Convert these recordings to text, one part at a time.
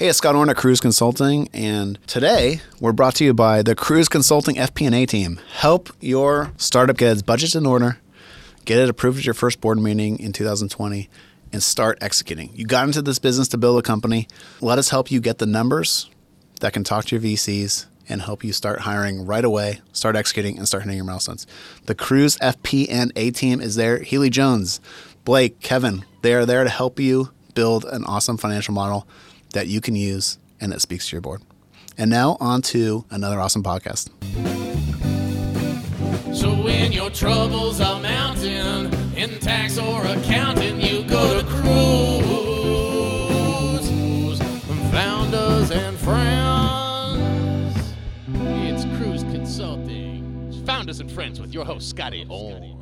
Hey, it's Scott Orn at Kruze Consulting, and today we're brought to you by the Kruze Consulting FP&A team. Help your startup get its budget in order, get it approved at your first board meeting in 2020, and start executing. You got into this business to build a company. Let us help you get the numbers that can talk to your VCs and help you start hiring right away, start executing, and start hitting your milestones. The Kruze FP&A team is there. Healy Jones, Blake, Kevin, they are there to help you build an awesome financial model that you can use and that speaks to your board. And now on to another awesome podcast. So when your troubles are mounting in tax or accounting, you go to Kruze. Founders and friends. It's Kruze Consulting. Founders and friends with your host, Scotty Orn.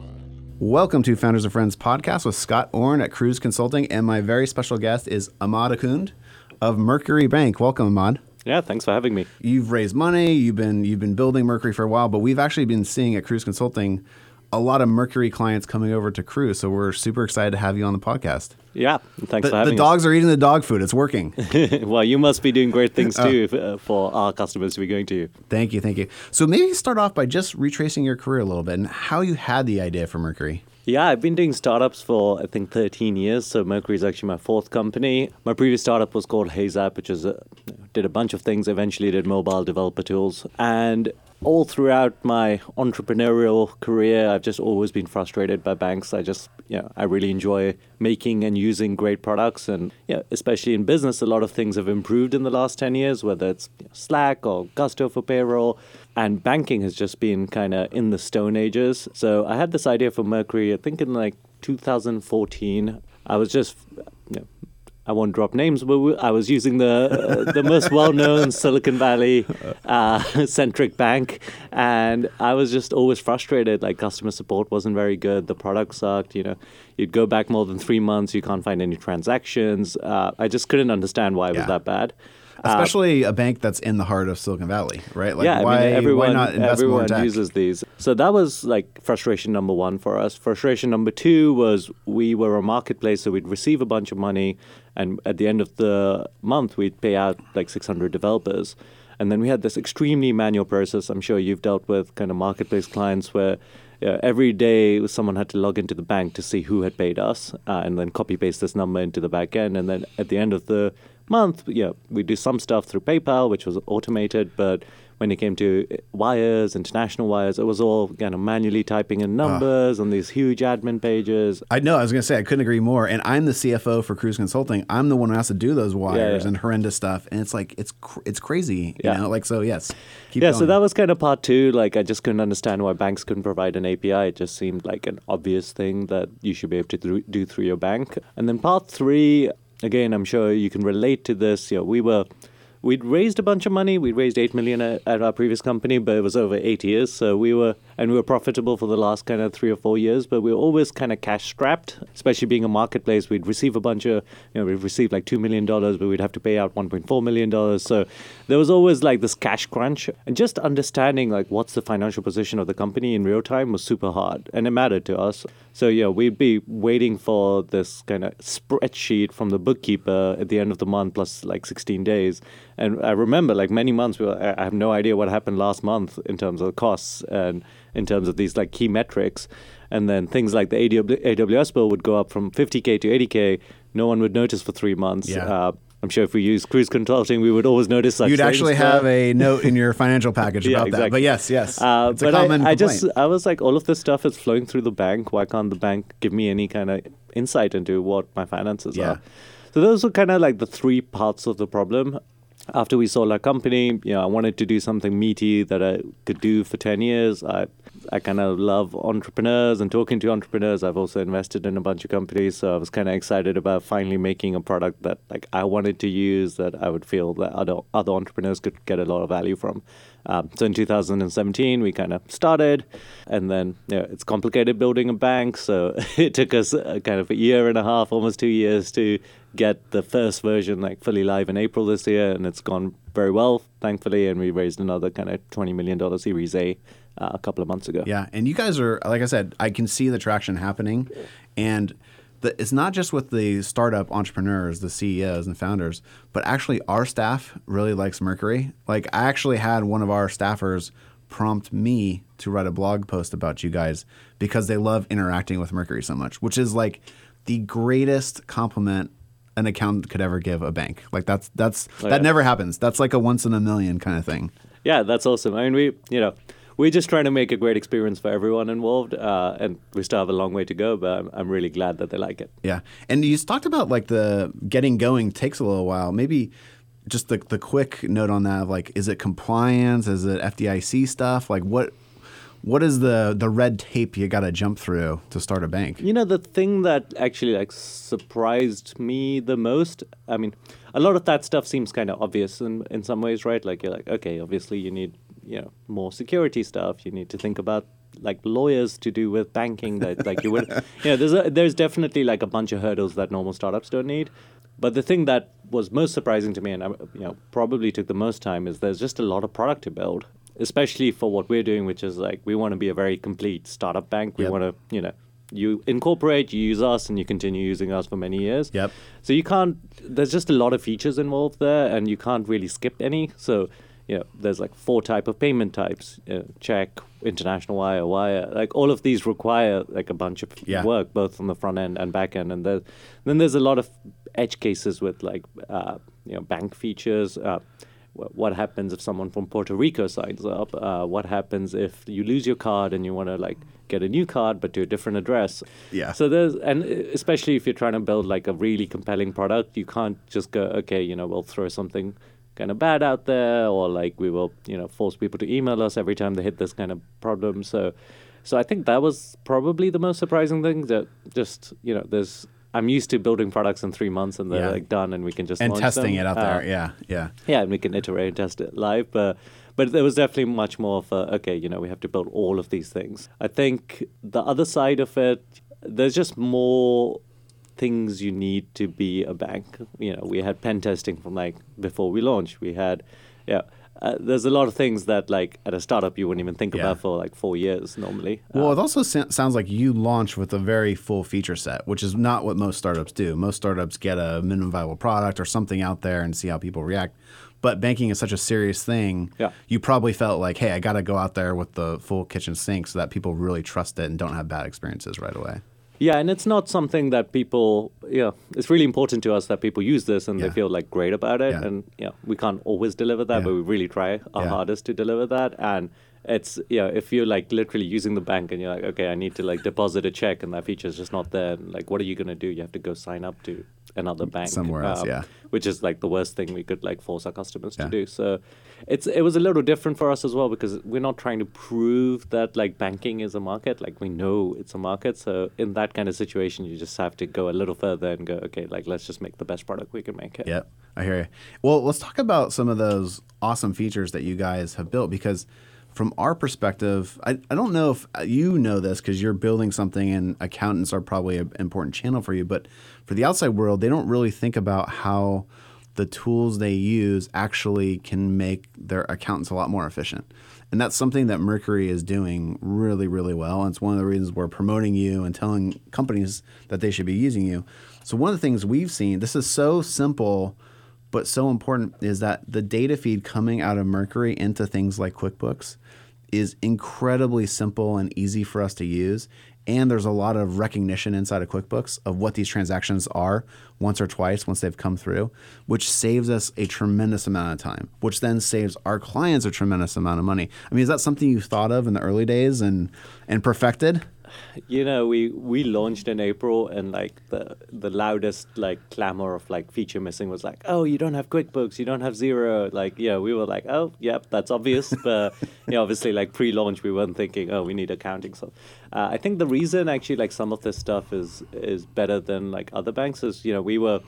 Welcome to Founders and Friends podcast with Scott Orn at Kruze Consulting, and my very special guest is Immad Akhund of Mercury Bank. Welcome, Immad. Yeah, thanks for having me. You've raised money. You've been you've been building Mercury for a while, but we've actually been seeing at Kruze Consulting a lot of Mercury clients coming over to Kruze. So we're super excited to have you on the podcast. Yeah, thanks The, for having the dogs are eating the dog food. It's working. well, you must be doing great things Oh. too f- uh, for our customers to be going to you. thank you, thank you. So maybe start off by just retracing your career a little bit and how you had the idea for Mercury. Yeah, I've been doing startups for I think 13 years. So Mercury is actually my fourth company. My previous startup was called Heyzap, which is a, uh, did a bunch of things. Eventually, did mobile developer tools, and all throughout my entrepreneurial career, I've just always been frustrated by banks. I just, you know, I really enjoy making and using great products, and yeah, especially in business, a lot of things have improved in the last 10 years, whether it's you know, Slack or Gusto for payroll, and banking has just been kind of in the stone ages. So I had this idea for Mercury, I think in like 2014. I was just, you know, I won't drop names, but we- I was using the uh, the most well-known Silicon Valley uh, centric bank, and I was just always frustrated. Like customer support wasn't very good, the product sucked. You know, you'd go back more than three months, you can't find any transactions. Uh, I just couldn't understand why it Yeah. was that bad. Especially a bank that's in the heart of Silicon Valley, right? Like yeah, why, I mean, everyone, why not invest more in tech? uses these. So that was like frustration number one for us. Frustration number two was we were a marketplace, so we'd receive a bunch of money, and at the end of the month, we'd pay out like 600 developers. And then we had this extremely manual process. I'm sure you've dealt with kind of marketplace clients where uh, every day someone had to log into the bank to see who had paid us uh, and then copy paste this number into the back end. And then at the end of the month, yeah, we do some stuff through PayPal, which was automated, but when it came to uh, wires, international wires, it was all kind of manually typing in ah. numbers on these huge admin pages. I know. I was going to say I couldn't agree more. And I'm the CFO for Kruze Consulting. I'm the one who has to do those wires yeah. and horrendous stuff. And it's like it's cr- it's crazy. You Yeah. know, like so. Yes. Keep yeah, going. so that was kind of part two. Like, I just couldn't understand why banks couldn't provide an API. It just seemed like an obvious thing that you should be able to thro- do through your bank. And then part three, again, I'm sure you can relate to this. You know, we were. We'd raised a bunch of money. We'd raised eight million at, at our previous company, but it was over eight years. So we were, and we were profitable for the last kind of three or four years. But we were always kind of cash strapped, especially being a marketplace. We'd receive a bunch of, you know, we'd receive like two million dollars, but we'd have to pay out one point four million dollars. So there was always like this cash crunch, and just understanding like what's the financial position of the company in real time was super hard, and it mattered to us. So yeah, we'd be waiting for this kind of spreadsheet from the bookkeeper at the end of the month, plus like 16 days. And I remember like many months, we were, I have no idea what happened last month in terms of costs and in terms of these like key metrics. And then things like the AWS bill would go up from 50k to 80k. No one would notice for three months. Yeah. Uh, I'm sure if we use kruze consulting, we would always notice such You'd actually have a note in your financial package Yeah, about that. But yes, yes, uh, it's a common I, I just I was like, all of this stuff is flowing through the bank. Why can't the bank give me any kind of insight into what my finances Yeah. are? So those were kind of like the three parts of the problem. After we sold our company, you know, I wanted to do something meaty that I could do for ten years. I I kind of love entrepreneurs and talking to entrepreneurs. I've also invested in a bunch of companies, so I was kind of excited about finally making a product that like I wanted to use that I would feel that other other entrepreneurs could get a lot of value from. Um, so in 2017, we kind of started, and then you know, it's complicated building a bank. So it took us uh, kind of a year and a half, almost two years, to get the first version like fully live in April this year, and it's gone very well, thankfully. And we raised another kind of 20 million dollar Series A uh, a couple of months ago. Yeah, and you guys are like I said, I can see the traction happening, and the, it's not just with the startup entrepreneurs, the CEOs and founders, but actually our staff really likes Mercury. Like I actually had one of our staffers prompt me to write a blog post about you guys because they love interacting with Mercury so much, which is like the greatest compliment an accountant could ever give a bank. Like that's that's Oh, that yeah. never happens. That's like a once in a million kind of thing. Yeah, that's awesome. I mean, we, you know, we're just trying to make a great experience for everyone involved, uh, and we still have a long way to go. But I'm, I'm really glad that they like it. Yeah. And you talked about like the getting going takes a little while. Maybe just the the quick note on that of like is it compliance? Is it FDIC stuff? Like what what is the the red tape you got to jump through to start a bank? You know, the thing that actually like surprised me the most. I mean, a lot of that stuff seems kind of obvious in in some ways, right? Like you're like, okay, obviously you need you know more security stuff. You need to think about like lawyers to do with banking that like you would you know there's a, there's definitely like a bunch of hurdles that normal startups don't need but the thing that was most surprising to me and you know probably took the most time is there's just a lot of product to build especially for what we're doing which is like we want to be a very complete startup bank we Yep. want to you know you incorporate you use us and you continue using us for many years Yep. so you can't there's just a lot of features involved there and you can't really skip any so you know there's like four type of payment types uh, check international wire wire like all of these require like a bunch of Yeah. work both on the front end and back end and there, then there's a lot of edge cases with like uh, you know bank features uh, what happens if someone from Puerto Rico signs up? Uh, what happens if you lose your card and you want to like get a new card but to a different address? Yeah. So there's and especially if you're trying to build like a really compelling product, you can't just go okay, you know, we'll throw something kind of bad out there or like we will you know force people to email us every time they hit this kind of problem. So so I think that was probably the most surprising thing that just you know there's. I'm used to building products in three months and they're Yeah. like done and we can just And testing them. it out Uh, there. Yeah. Yeah. yeah, and we can iterate and test it live. But but there was definitely much more of a, okay, you know, we have to build all of these things. I think the other side of it, there's just more things you need to be a bank. You know, we had pen testing from like before we launched. We had, yeah. Uh, there's a lot of things that like at a startup you wouldn't even think Yeah. about for like four years normally. Well, it also sa- sounds like you launch with a very full feature set, which is not what most startups do. Most startups get a minimum viable product or something out there and see how people react. But banking is such a serious thing. Yeah. You probably felt like, hey, I got to go out there with the full kitchen sink so that people really trust it and don't have bad experiences right away. Yeah, and it's not something that people, yeah, it's really important to us that people use this and Yeah. they feel like great about it. Yeah. And yeah, we can't always deliver that, Yeah. but we really try our hardest to deliver that. And it's, yeah, if you're like literally using the bank and you're like, okay, I need to like deposit a check and that feature is just not there, and, like, what are you going to do? You have to go sign up to another bank. Somewhere else, um, yeah. Which is like the worst thing we could like force our customers Yeah. to do. So it's it was a little different for us as well because we're not trying to prove that like banking is a market. Like we know it's a market. So in that kind of situation, you just have to go a little further and go, okay, like let's just make the best product we can make it. Yep, I hear you. Well, let's talk about some of those awesome features that you guys have built because from our perspective, I, I don't know if uh, you know this because you're building something and accountants are probably an important channel for you, but for the outside world, they don't really think about how the tools they use actually can make their accountants a lot more efficient. And that's something that Mercury is doing really, really well. And it's one of the reasons we're promoting you and telling companies that they should be using you. So, one of the things we've seen, this is so simple, but so important, is that the data feed coming out of Mercury into things like QuickBooks is incredibly simple and easy for us to use. And there's a lot of recognition inside of QuickBooks of what these transactions are once or twice once they've come through, which saves us a tremendous amount of time, which then saves our clients a tremendous amount of money. I mean, is that something you thought of in the early days and and perfected? You know, we we launched in April, and like the the loudest like clamor of like feature missing was like, oh, you don't have QuickBooks, you don't have Xero. Like, yeah, we were like, oh, yep, that's obvious. but you know, obviously, like pre-launch, we weren't thinking, oh, we need accounting. So, uh, I think the reason actually like some of this stuff is is better than like other banks is you know we were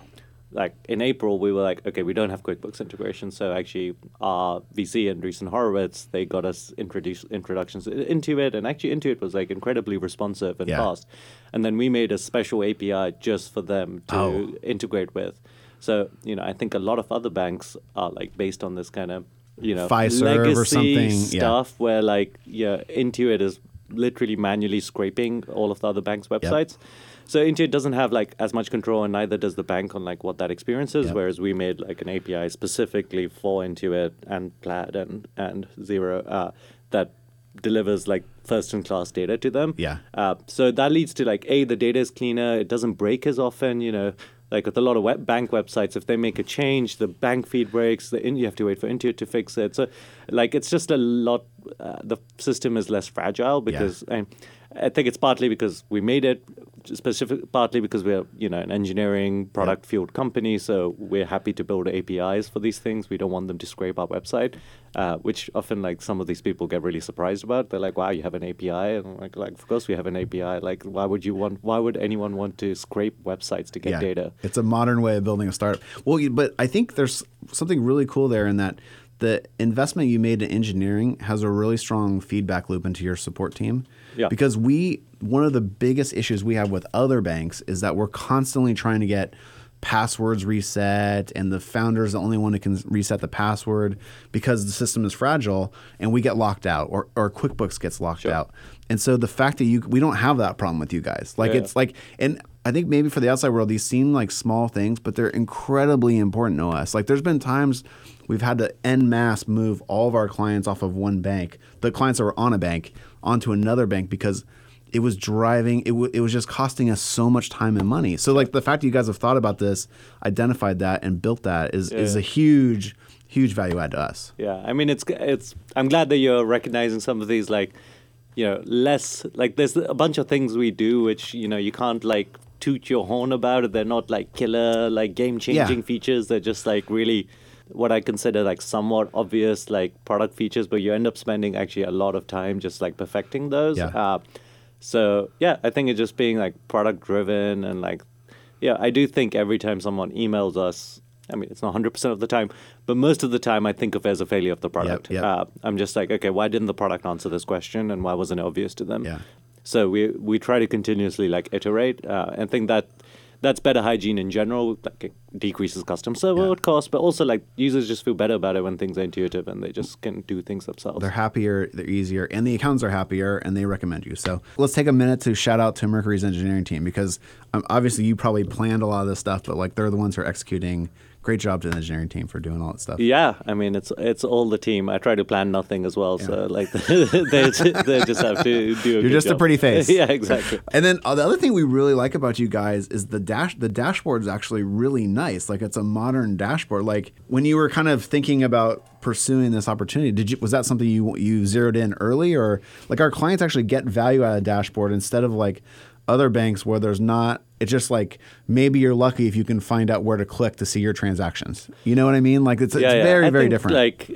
like in April, we were like, okay, we don't have QuickBooks integration. So actually, our VC and Andreessen Horowitz, they got us introduce, introductions into it, and actually Intuit was like incredibly responsive and Yeah. fast. And then we made a special API just for them to Oh. integrate with. So you know, I think a lot of other banks are like based on this kind of you know Fiserv or legacy something, yeah. stuff where like yeah, Intuit is literally manually scraping all of the other banks' websites. So Intuit doesn't have like as much control, and neither does the bank on like what that experience is. Yep. Whereas we made like an API specifically for Intuit and Plaid and and Xero uh, that delivers like first in class data to them. Yeah. Uh, so that leads to like a the data is cleaner. It doesn't break as often. You know, like with a lot of web bank websites, if they make a change, the bank feed breaks. The in, you have to wait for Intuit to fix it. So, like it's just a lot. Uh, the system is less fragile because I, I think it's partly because we made it specific, partly because we're you know an engineering product fueled company. So we're happy to build APIs for these things. We don't want them to scrape our website, uh, which often like some of these people get really surprised about. They're like, "Wow, you have an API?" And I'm like, "Like, of course we have an API. Like, why would you want? Why would anyone want to scrape websites to get data?" It's a modern way of building a startup. Well, but I think there's something really cool there in that the investment you made in engineering has a really strong feedback loop into your support team. Yeah. Because we one of the biggest issues we have with other banks is that we're constantly trying to get passwords reset and the founder is the only one who can reset the password because the system is fragile and we get locked out or, or QuickBooks gets locked Sure. out. And so the fact that you we don't have that problem with you guys. Like Yeah. it's like and I think maybe for the outside world these seem like small things, but they're incredibly important to us. Like there's been times we've had to en masse move all of our clients off of one bank, the clients that were on a bank, onto another bank because it was driving it, w- it was just costing us so much time and money. So like the fact that you guys have thought about this, identified that and built that is is a huge huge value add to us. Yeah, I mean, it's it's. I'm glad that you're recognizing some of these, like, you know, less like there's a bunch of things we do which you know you can't like toot your horn about it. They're not like killer, like game changing Yeah. features. They're just like really what I consider like somewhat obvious like product features, but you end up spending actually a lot of time just like perfecting those. Yeah. Uh, so yeah, I think it's just being like product driven and like yeah, I do think every time someone emails us, I mean it's not hundred percent of the time, but most of the time I think of it as a failure of the product. yep. Uh, I'm just like, okay, why didn't the product answer this question, and why wasn't it obvious to them? Yeah. So we we try to continuously like iterate, uh, and think that that's better hygiene in general. Like it decreases customer support costs, but also like users just feel better about it when things are intuitive and they just can do things themselves. They're happier, they're easier, and the accountants are happier, and they recommend you. So let's take a minute to shout out to Mercury's engineering team because um, obviously you probably planned a lot of this stuff, but like they're the ones who are executing. Great job to the engineering team for doing all that stuff. Yeah, I mean it's it's all the team. I try to plan nothing as well, so like they they just have to do. A You're just a pretty face. yeah, exactly. And then uh, the other thing we really like about you guys is the dash. The dashboard is actually really nice. Like it's a modern dashboard. Like when you were kind of thinking about pursuing this opportunity, did you was that something you you zeroed in early, or like our clients actually get value out of the dashboard instead of like other banks where there's not. It's just like maybe you're lucky if you can find out where to click to see your transactions. You know what I mean? Like it's, it's very I very different. Like,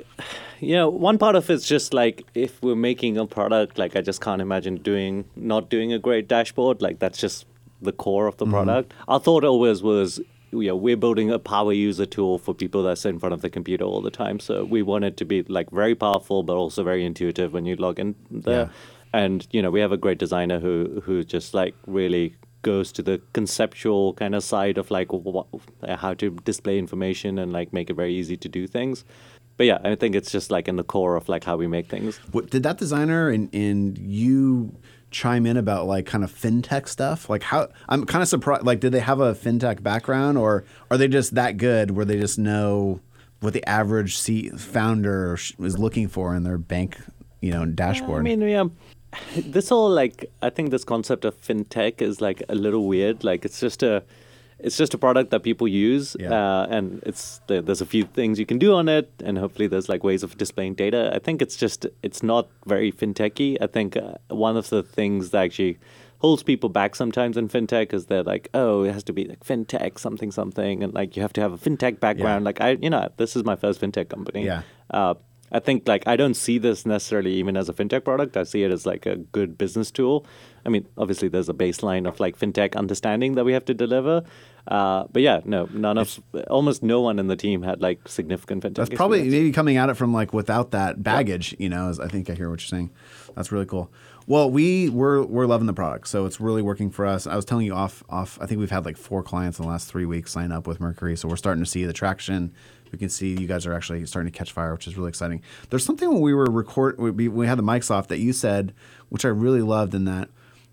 you know, one part of it's just like if we're making a product, like I just can't imagine doing not doing a great dashboard. Like that's just the core of the Mm-hmm. product. Our thought always was. You know, we're building a power user tool for people that sit in front of the computer all the time. So we want it to be like very powerful, but also very intuitive when you log in there. Yeah. And you know, we have a great designer who who just like really goes to the conceptual kind of side of like what, how to display information and like make it very easy to do things. But yeah, I think it's just like in the core of like how we make things. What, did that designer and, and you chime in about like kind of fintech stuff? Like how I'm kind of surprised. Like, did they have a fintech background, or are they just that good where they just know what the average C founder is looking for in their bank, you know, dashboard? I mean, yeah, this whole like I think this concept of fintech is like a little weird. Like it's just a it's just a product that people use, Yeah. uh, and it's there's a few things you can do on it, and hopefully there's like ways of displaying data. I think it's just it's not very fintechy. I think uh, one of the things that actually holds people back sometimes in fintech is they're like, oh, it has to be like fintech something something, and like you have to have a fintech background. Like I, you know, this is my first fintech company. Yeah. Uh, I think like I don't see this necessarily even as a fintech product. I see it as like a good business tool. I mean, obviously there's a baseline of like fintech understanding that we have to deliver. Uh, but yeah, no, none of almost no one in the team had like significant fintech. That's probably experience. maybe coming at it from like without that baggage, you know. Is I think I hear what you're saying. That's really cool. Well, we we're we're loving the product, so it's really working for us. I was telling you off off. I think we've had like four clients in the last three weeks sign up with Mercury, so we're starting to see the traction. We can see you guys are actually starting to catch fire, which is really exciting. There's something when we were record we, we had the mics off that you said, which I really loved, in that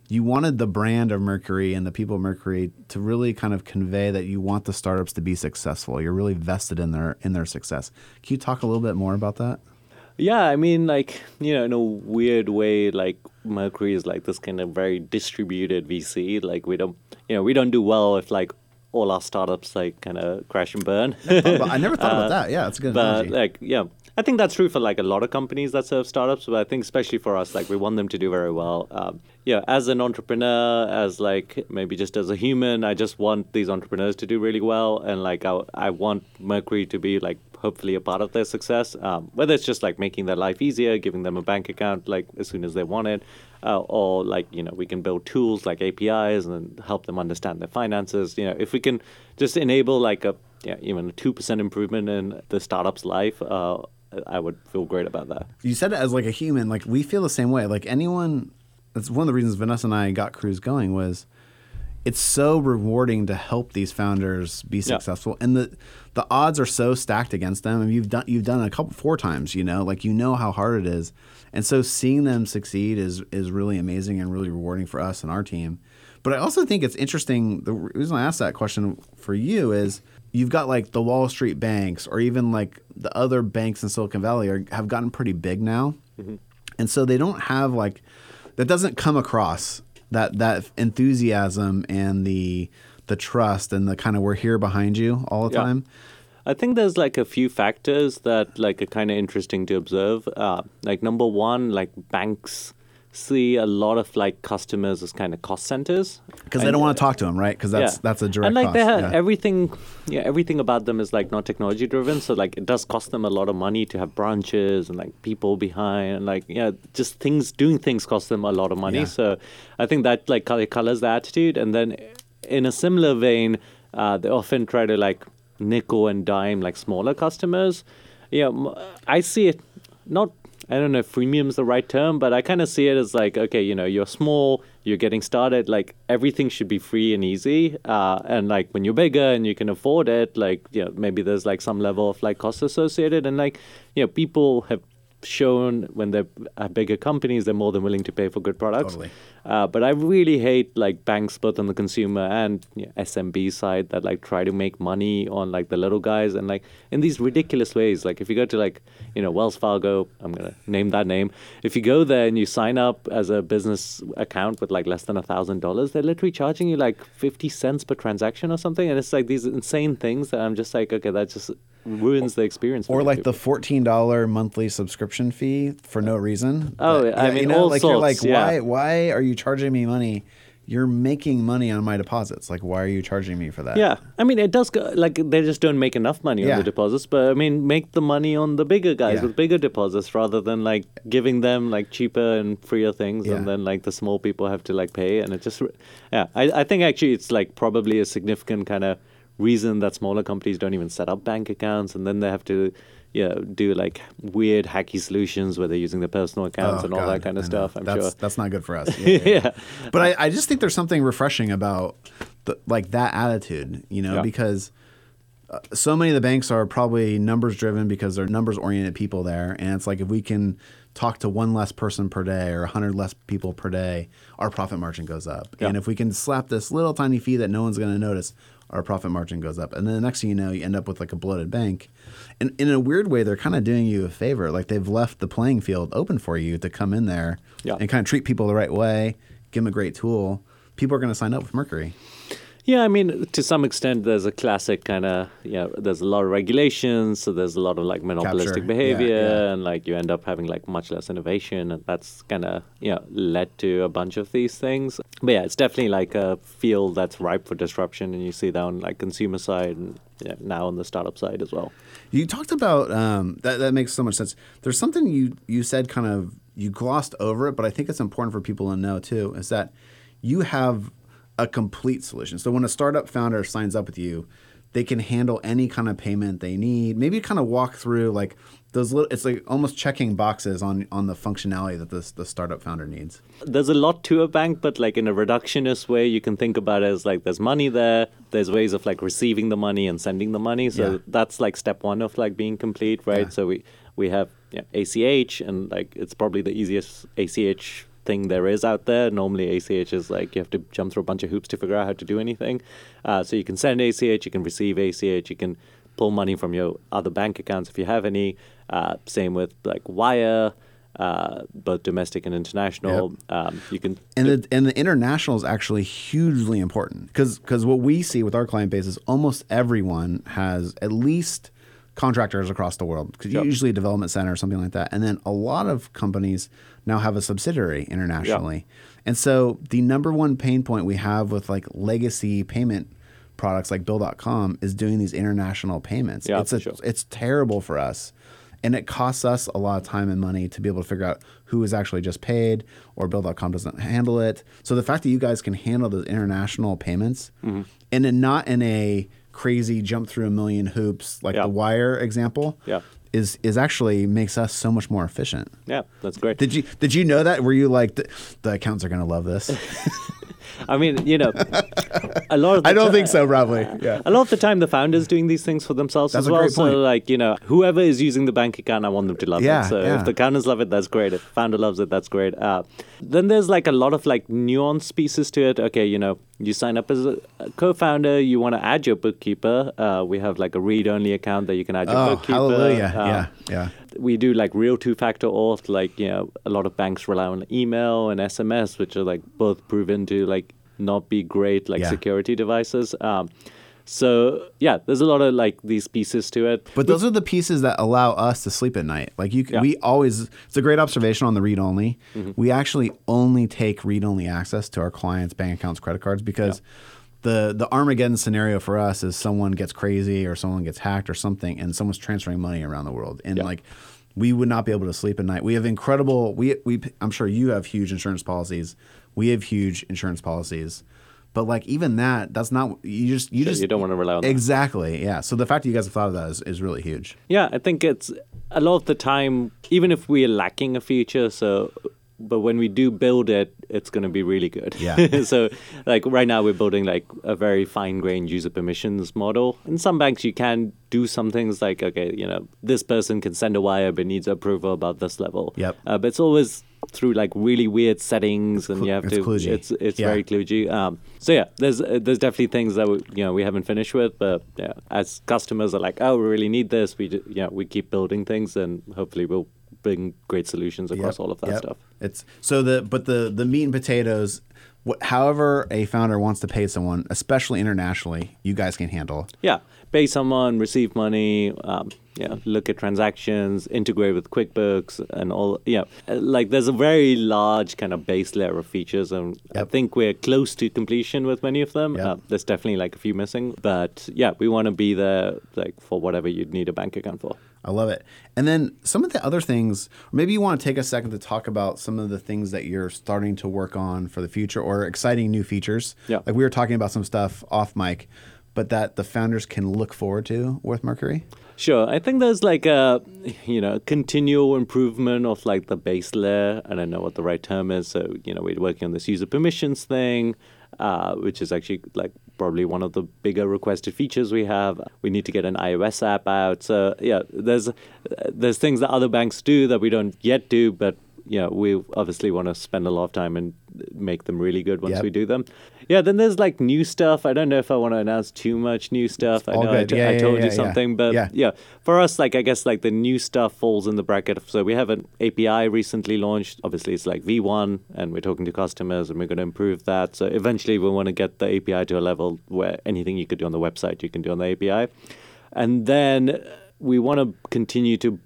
you wanted the brand of Mercury and the people of Mercury to really kind of convey that you want the startups to be successful. You're really vested in their in their success. Can you talk a little bit more about that? Yeah, I mean, like you know, in a weird way, like Mercury is like this kind of very distributed VC. Like we don't, you know, we don't do well if like all our startups like kind of crash and burn. I never thought about Uh, that. Yeah, it's a good but analogy. like yeah i think that's true for like a lot of companies that serve startups but i think especially for us like we want them to do very well um, yeah as an entrepreneur as like maybe just as a human i just want these entrepreneurs to do really well and like i, I want mercury to be like hopefully a part of their success um, whether it's just like making their life easier giving them a bank account like as soon as they want it uh, or like you know we can build tools like apis and help them understand their finances you know if we can just enable like a yeah, even a two percent improvement in the startup's life, uh, I would feel great about that. you said it as like a human. Like we feel the same way. Like anyone. That's one of the reasons Vanessa and I got Kruze going was it's so rewarding to help these founders be successful, and the the odds are so stacked against them. And you've done you've done it a couple four times. You know, like you know how hard it is, and so seeing them succeed is is really amazing and really rewarding for us and our team. But I also think it's interesting. The reason I asked that question for you is you've got like the Wall Street banks or even like the other banks in Silicon Valley are, have gotten pretty big now. Mm-hmm. And so they don't have like that doesn't come across that that enthusiasm and the the trust and the kind of we're here behind you all the Yeah. time. I think there's like a few factors that like are kind of interesting to observe. Uh, like number one, like banks see a lot of like customers as kind of cost centers Because they don't want to talk to them, right? Because that's that's a direct and like cost. they have yeah. everything yeah everything about them is like not technology driven so like it does cost them a lot of money to have branches and like people behind and like yeah just things doing things cost them a lot of money Yeah. so i think that like colors the attitude and then in a similar vein uh, they often try to like nickel and dime like smaller customers yeah I see it not I don't know if freemium is the right term, but I kind of see it as like, okay, you know, you're small, you're getting started, like everything should be free and easy. Uh, and like when you're bigger and you can afford it, like, you know, maybe there's like some level of like cost associated. And like, you know, people have shown when they're bigger companies, they're more than willing to pay for good products. Totally. Uh, but I really hate like banks, both on the consumer and you know, SMB side, that like try to make money on like the little guys and like in these ridiculous ways. Like if you go to like you know Wells Fargo, I'm gonna name that name. If you go there and you sign up as a business account with like less than a thousand dollars, they're literally charging you like fifty cents per transaction or something, and it's like these insane things that I'm just like, okay, that just ruins the experience. or like people. the fourteen dollar monthly subscription fee for no reason. Oh, That- I yeah, mean, you know, all like you're like, sorts, yeah. why why are you charging me money? You're making money on my deposits. Like, why are you charging me for that? Yeah, I mean, it does go like they just don't make enough money Yeah. on the deposits, but I mean, make the money on the bigger guys with bigger deposits rather than like giving them like cheaper and freer things, and then like the small people have to like pay, and it just, yeah, I, I think actually it's like probably a significant kind of reason that smaller companies don't even set up bank accounts, and then they have to. Yeah, do like weird hacky solutions where they're using their personal accounts Oh, and all God, that kind of know. stuff. I'm that's, sure. that's not good for us. Yeah, yeah, yeah. but I, I just think there's something refreshing about the, like that attitude, you know, Yeah. because uh, so many of the banks are probably numbers driven because they're numbers oriented people there, and it's like if we can talk to one less person per day or 100 less people per day, our profit margin goes up. And if we can slap this little tiny fee that no one's going to notice, our profit margin goes up. And then the next thing you know, you end up with like a bloated bank. And in a weird way, they're kind of doing you a favor. Like they've left the playing field open for you to come in there Yeah. and kind of treat people the right way, give them a great tool. People are going to sign up with Mercury. Yeah, I mean, to some extent, there's a classic kind of, you know, there's a lot of regulations, so there's a lot of like monopolistic Capture. behavior, Yeah, yeah. and like you end up having like much less innovation, and that's kind of, you know, led to a bunch of these things. But yeah, it's definitely like a field that's ripe for disruption, and you see that on like consumer side and yeah, now on the startup side as well. You talked about um, that. That makes so much sense. There's something you you said kind of you glossed over it, but I think it's important for people to know too. Is that you have a complete solution. So when a startup founder signs up with you, they can handle any kind of payment they need. Maybe kind of walk through like those little. It's like almost checking boxes on on the functionality that this the startup founder needs. There's a lot to a bank, but like in a reductionist way, you can think about it as like there's money there, there's ways of like receiving the money and sending the money. So Yeah. that's like step one of like being complete, right? Yeah. So we we have yeah, ACH, and like it's probably the easiest ACH thing there is out there. Normally, ACH is like you have to jump through a bunch of hoops to figure out how to do anything. Uh, so you can send ACH, you can receive ACH, you can pull money from your other bank accounts if you have any. Uh, same with like Wire, uh, both domestic and international. Um, you can And the and the international is actually hugely important because because what we see with our client base is almost everyone has at least contractors across the world. Yep. usually a development center or something like that, and then a lot of companies now have a subsidiary internationally. And so the number one pain point we have with like legacy payment products like Bill.com is doing these international payments. Yeah, it's a, sure. it's terrible for us. And it costs us a lot of time and money to be able to figure out who is actually just paid or Bill.com doesn't handle it. So the fact that you guys can handle those international payments Mm-hmm. and then not in a crazy jump through a million hoops like Yeah. the wire example Yeah. is is actually makes us so much more efficient. yeah, that's great. Did you did you know that? Were you like the, the accountants are going to love this? I mean, you know, a lot of the I don't ti- think so. Probably. Yeah. A lot of the time, the founder's doing these things for themselves That's as a well. So, like, you know, whoever is using the bank account, I want them to love Yeah, it. So, yeah. if the accountants love it, that's great. If the founder loves it, that's great. Uh, then there's like a lot of like nuance pieces to it. Okay, you know, you sign up as a a co-founder, you want to add your bookkeeper. Uh, we have like a read-only account that you can add your Oh, bookkeeper. hallelujah! Uh, yeah, yeah. We do like real two-factor auth like you know a lot of banks rely on email and sms which are like both proven to like not be great like Yeah. security devices um, so yeah there's a lot of like these pieces to it But those are the pieces that allow us to sleep at night. Like you, can, Yeah. Mm-hmm. we always. It's a great observation on the read only. We actually only take read only access to our clients' bank accounts, credit cards because the the Armageddon scenario for us is someone gets crazy or someone gets hacked or something, and someone's transferring money around the world, and like. We would not be able to sleep at night. We have incredible. We we. I'm sure you have huge insurance policies. We have huge insurance policies, but like even that, that's not. You just you Sure, just you don't wanna rely on that. exactly. Yeah. So the fact that you guys have thought of that is, is really huge. yeah i think it's a lot of the time even if we are lacking a feature so but when we do build it it's going to be really good Yeah. so like right now we're building like a very fine grained user permissions model in some banks you can do some things like okay you know this person can send a wire but needs approval above this level Yep. uh, but it's always through like really weird settings and you have It's to kludgy. it's it's Yeah. very kludgy um, so yeah there's uh, there's definitely things that we, you know we haven't finished with but yeah as customers are like oh we really need this we yeah we keep building things and hopefully we'll bring great solutions across Yep, all of that yep. stuff It's so the but the the meat and potatoes. What, however, a founder wants to pay someone, especially internationally, you guys can handle. yeah pay someone receive money um, yeah look at transactions integrate with quickbooks and all yeah Uh, like there's a very large kind of base layer of features and i think we're close to completion with many of them Yep. uh, there's definitely like a few missing but yeah we want to be there like for whatever you'd need a bank account for I love it. And then some of the other things, or maybe you want to take a second to talk about some of the things that you're starting to work on for the future or exciting new features. Yeah. Like we were talking about some stuff off mic, but that the founders can look forward to with Mercury. Sure. I think there's like a, you know, continual improvement of like the base layer. I don't know what the right term is. So, you know, we're working on this user permissions thing, uh, which is actually like probably one of the bigger requested features we have. We need to get an iOS app out. So, yeah, there's there's things that other banks do that we don't yet do, but know, we obviously want to spend a lot of time and make them really good once Yep. we do them. Yeah, then there's like new stuff. I don't know if I want to announce too much new stuff. I know I t- Yeah, I yeah, told yeah, you yeah. something, but Yeah. yeah, for us, like I guess like the new stuff falls in the bracket. So we have an API recently launched. Obviously, it's like V1, and we're talking to customers, and we're going to improve that. So eventually, we want to get the API to a level where anything you could do on the website, you can do on the API, and then we want to continue to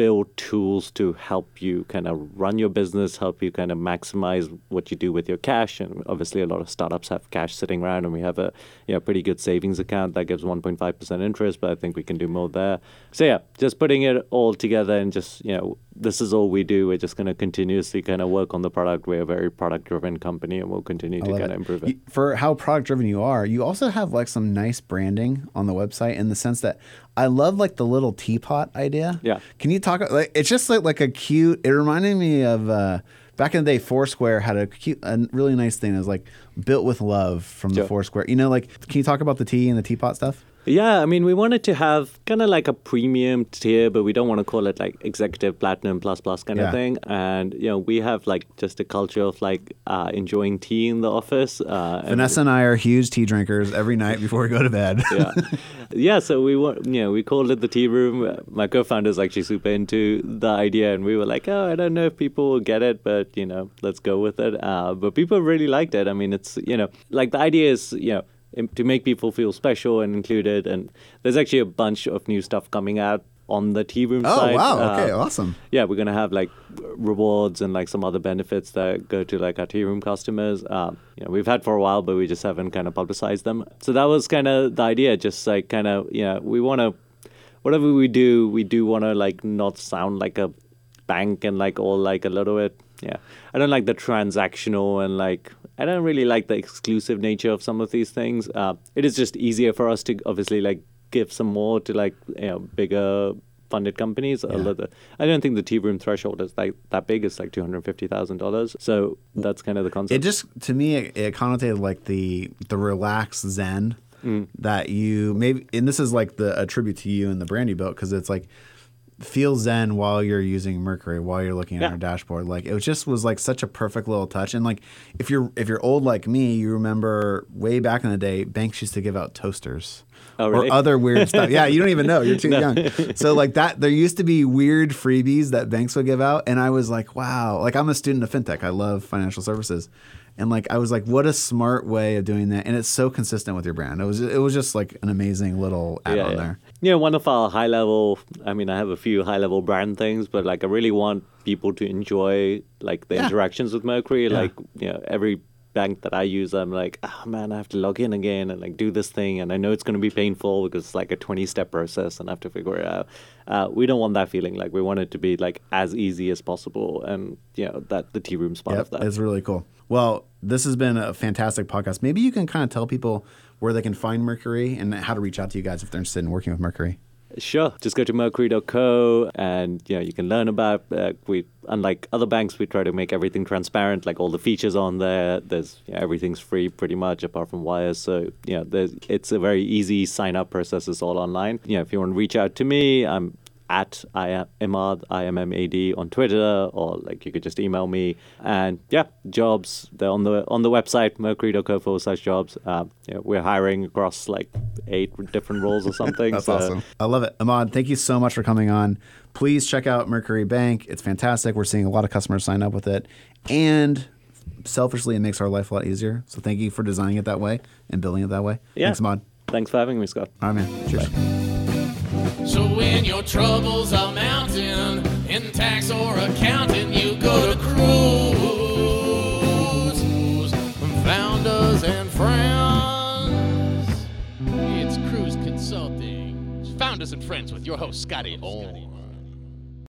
build tools to help you kind of run your business, help you kind of maximize what you do with your cash. And obviously, a lot of startups have cash sitting around, and we have a you know, pretty good savings account that gives 1.5% interest, but I think we can do more there. So, yeah, just putting it all together and just, you know, this is all we do. We're just going to continuously kind of work on the product. We're a very product driven company, and we'll continue to kind of improve it. For how product driven you are, you also have like some nice branding on the website in the sense that I love like the little teapot idea. Yeah. Can you talk like it's just like like a cute. It reminded me of uh, back in the day. Foursquare had a cute, a really nice thing. It was like built with love from the Sure. Foursquare. You know, like can you talk about the tea and the teapot stuff? Yeah, I mean, we wanted to have kind of like a premium tier, but we don't want to call it like executive platinum plus plus kind Yeah. of thing. And you know, we have like just a culture of like uh, enjoying tea in the office. Uh, and- Vanessa and I are huge tea drinkers every night before we go to bed. yeah, yeah. So we want, you know, we called it the tea room. My co-founder is actually super into the idea, and we were like, oh, I don't know if people will get it, but you know, let's go with it. Uh, but people really liked it. I mean, it's you know, like the idea is you know to make people feel special and included. And there's actually a bunch of new stuff coming out on the tea room Oh, side. wow. Okay, Uh, awesome. yeah, we're gonna have like rewards and like some other benefits that go to like our tea room customers. Um, you know, we've had for a while, but we just haven't kind of publicized them. So that was kind of the idea. Just like kind of, you know, we want to, whatever we do, we do want to like not sound like a bank and like all like a little bit. Yeah, I don't like the transactional and like I don't really like the exclusive nature of some of these things. Uh, it is just easier for us to obviously like give some more to like you know bigger funded companies. Lot I don't think the tea room threshold is like that big. It's like two hundred fifty thousand dollars. So that's kind of the concept. It just to me it, it connotated like the the relaxed zen Mm. that you maybe and this is like the a tribute to you and the brand you built because it's like feel zen while you're using Mercury while you're looking at Yeah. our dashboard. Like it was just was like such a perfect little touch. And like if you're if you're old like me, you remember way back in the day, banks used to give out toasters. Oh, really? Or other weird stuff. Yeah, you don't even know. You're too young. So like that there used to be weird freebies that banks would give out. And I was like, wow. Like I'm a student of fintech. I love financial services. And like I was like, what a smart way of doing that. And it's so consistent with your brand. It was it was just like an amazing little add on there. Yeah, one of our high level. I mean, I have a few high level brand things, but like I really want people to enjoy like the Yeah. interactions with Mercury. Like you know, every bank that I use, I'm like, oh man, I have to log in again and like do this thing, and I know it's going to be painful because it's like a 20 step process, and I have to figure it out. Uh, we don't want that feeling. Like we want it to be like as easy as possible, and you know that the tea room's part Yep, of that. it's really cool. Well, this has been a fantastic podcast. Maybe you can kind of tell people where they can find Mercury and how to reach out to you guys if they're interested in working with Mercury. Sure. Just go to mercury.co and you know you can learn about uh, we unlike other banks we try to make everything transparent like all the features on there there's everything's free pretty much apart from wires so you know it's a very easy sign up process it's all online you know if you want to reach out to me I'm at Immad, I M M A D on Twitter, or like you could just email me. And yeah, jobs they're on the on the website mercury.co forward slash jobs. Uh, you know, we're hiring across like eight different roles or something. That's so- awesome. I love it. Immad, thank you so much for coming on. Please check out Mercury Bank. It's fantastic. We're seeing a lot of customers sign up with it. And selfishly, it makes our life a lot easier. So thank you for designing it that way and building it that way. Yeah. Thanks, Immad. Thanks for having me, Scott. All right, man. Cheers. So when your troubles are mounting in tax or accounting, you go to Kruze. Founders and friends. It's Kruze Consulting. Founders and friends with your host, Scotty.